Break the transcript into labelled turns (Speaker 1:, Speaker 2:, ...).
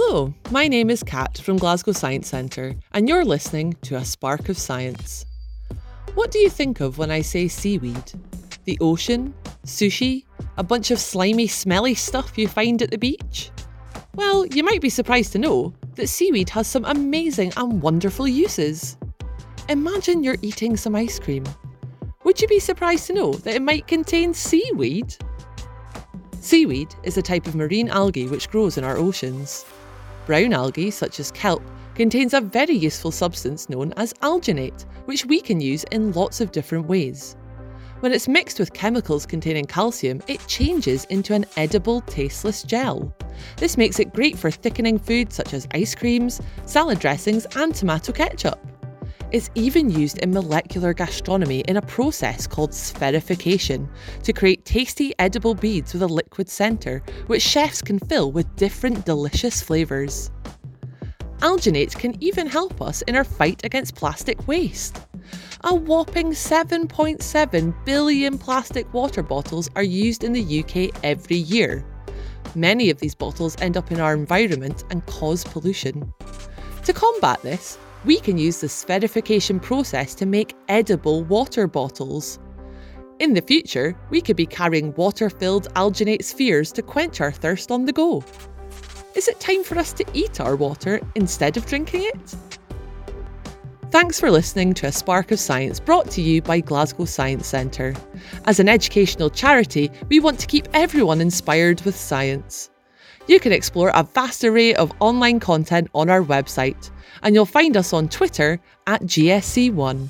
Speaker 1: Hello, my name is Kat from Glasgow Science Centre, and you're listening to A Spark of Science. What do you think of when I say seaweed? The ocean? Sushi? A bunch of slimy, smelly stuff you find at the beach? Well, you might be surprised to know that seaweed has some amazing and wonderful uses. Imagine you're eating some ice cream. Would you be surprised to know that it might contain seaweed? Seaweed is a type of marine algae which grows in our oceans. Brown algae, such as kelp, contains a very useful substance known as alginate, which we can use in lots of different ways. When it's mixed with chemicals containing calcium, it changes into an edible, tasteless gel. This makes it great for thickening foods such as ice creams, salad dressings, and tomato ketchup. It's even used in molecular gastronomy in a process called spherification to create tasty edible beads with a liquid centre, which chefs can fill with different delicious flavours. Alginate can even help us in our fight against plastic waste. A whopping 7.7 billion plastic water bottles are used in the UK every year. Many of these bottles end up in our environment and cause pollution. To combat this, we can use the spherification process to make edible water bottles. In the future, we could be carrying water filled alginate spheres to quench our thirst on the go. Is it time for us to eat our water instead of drinking it? Thanks for listening to A Spark of Science brought to you by Glasgow Science Centre. As an educational charity, we want to keep everyone inspired with science. You can explore a vast array of online content on our website, and you'll find us on Twitter at GSC1.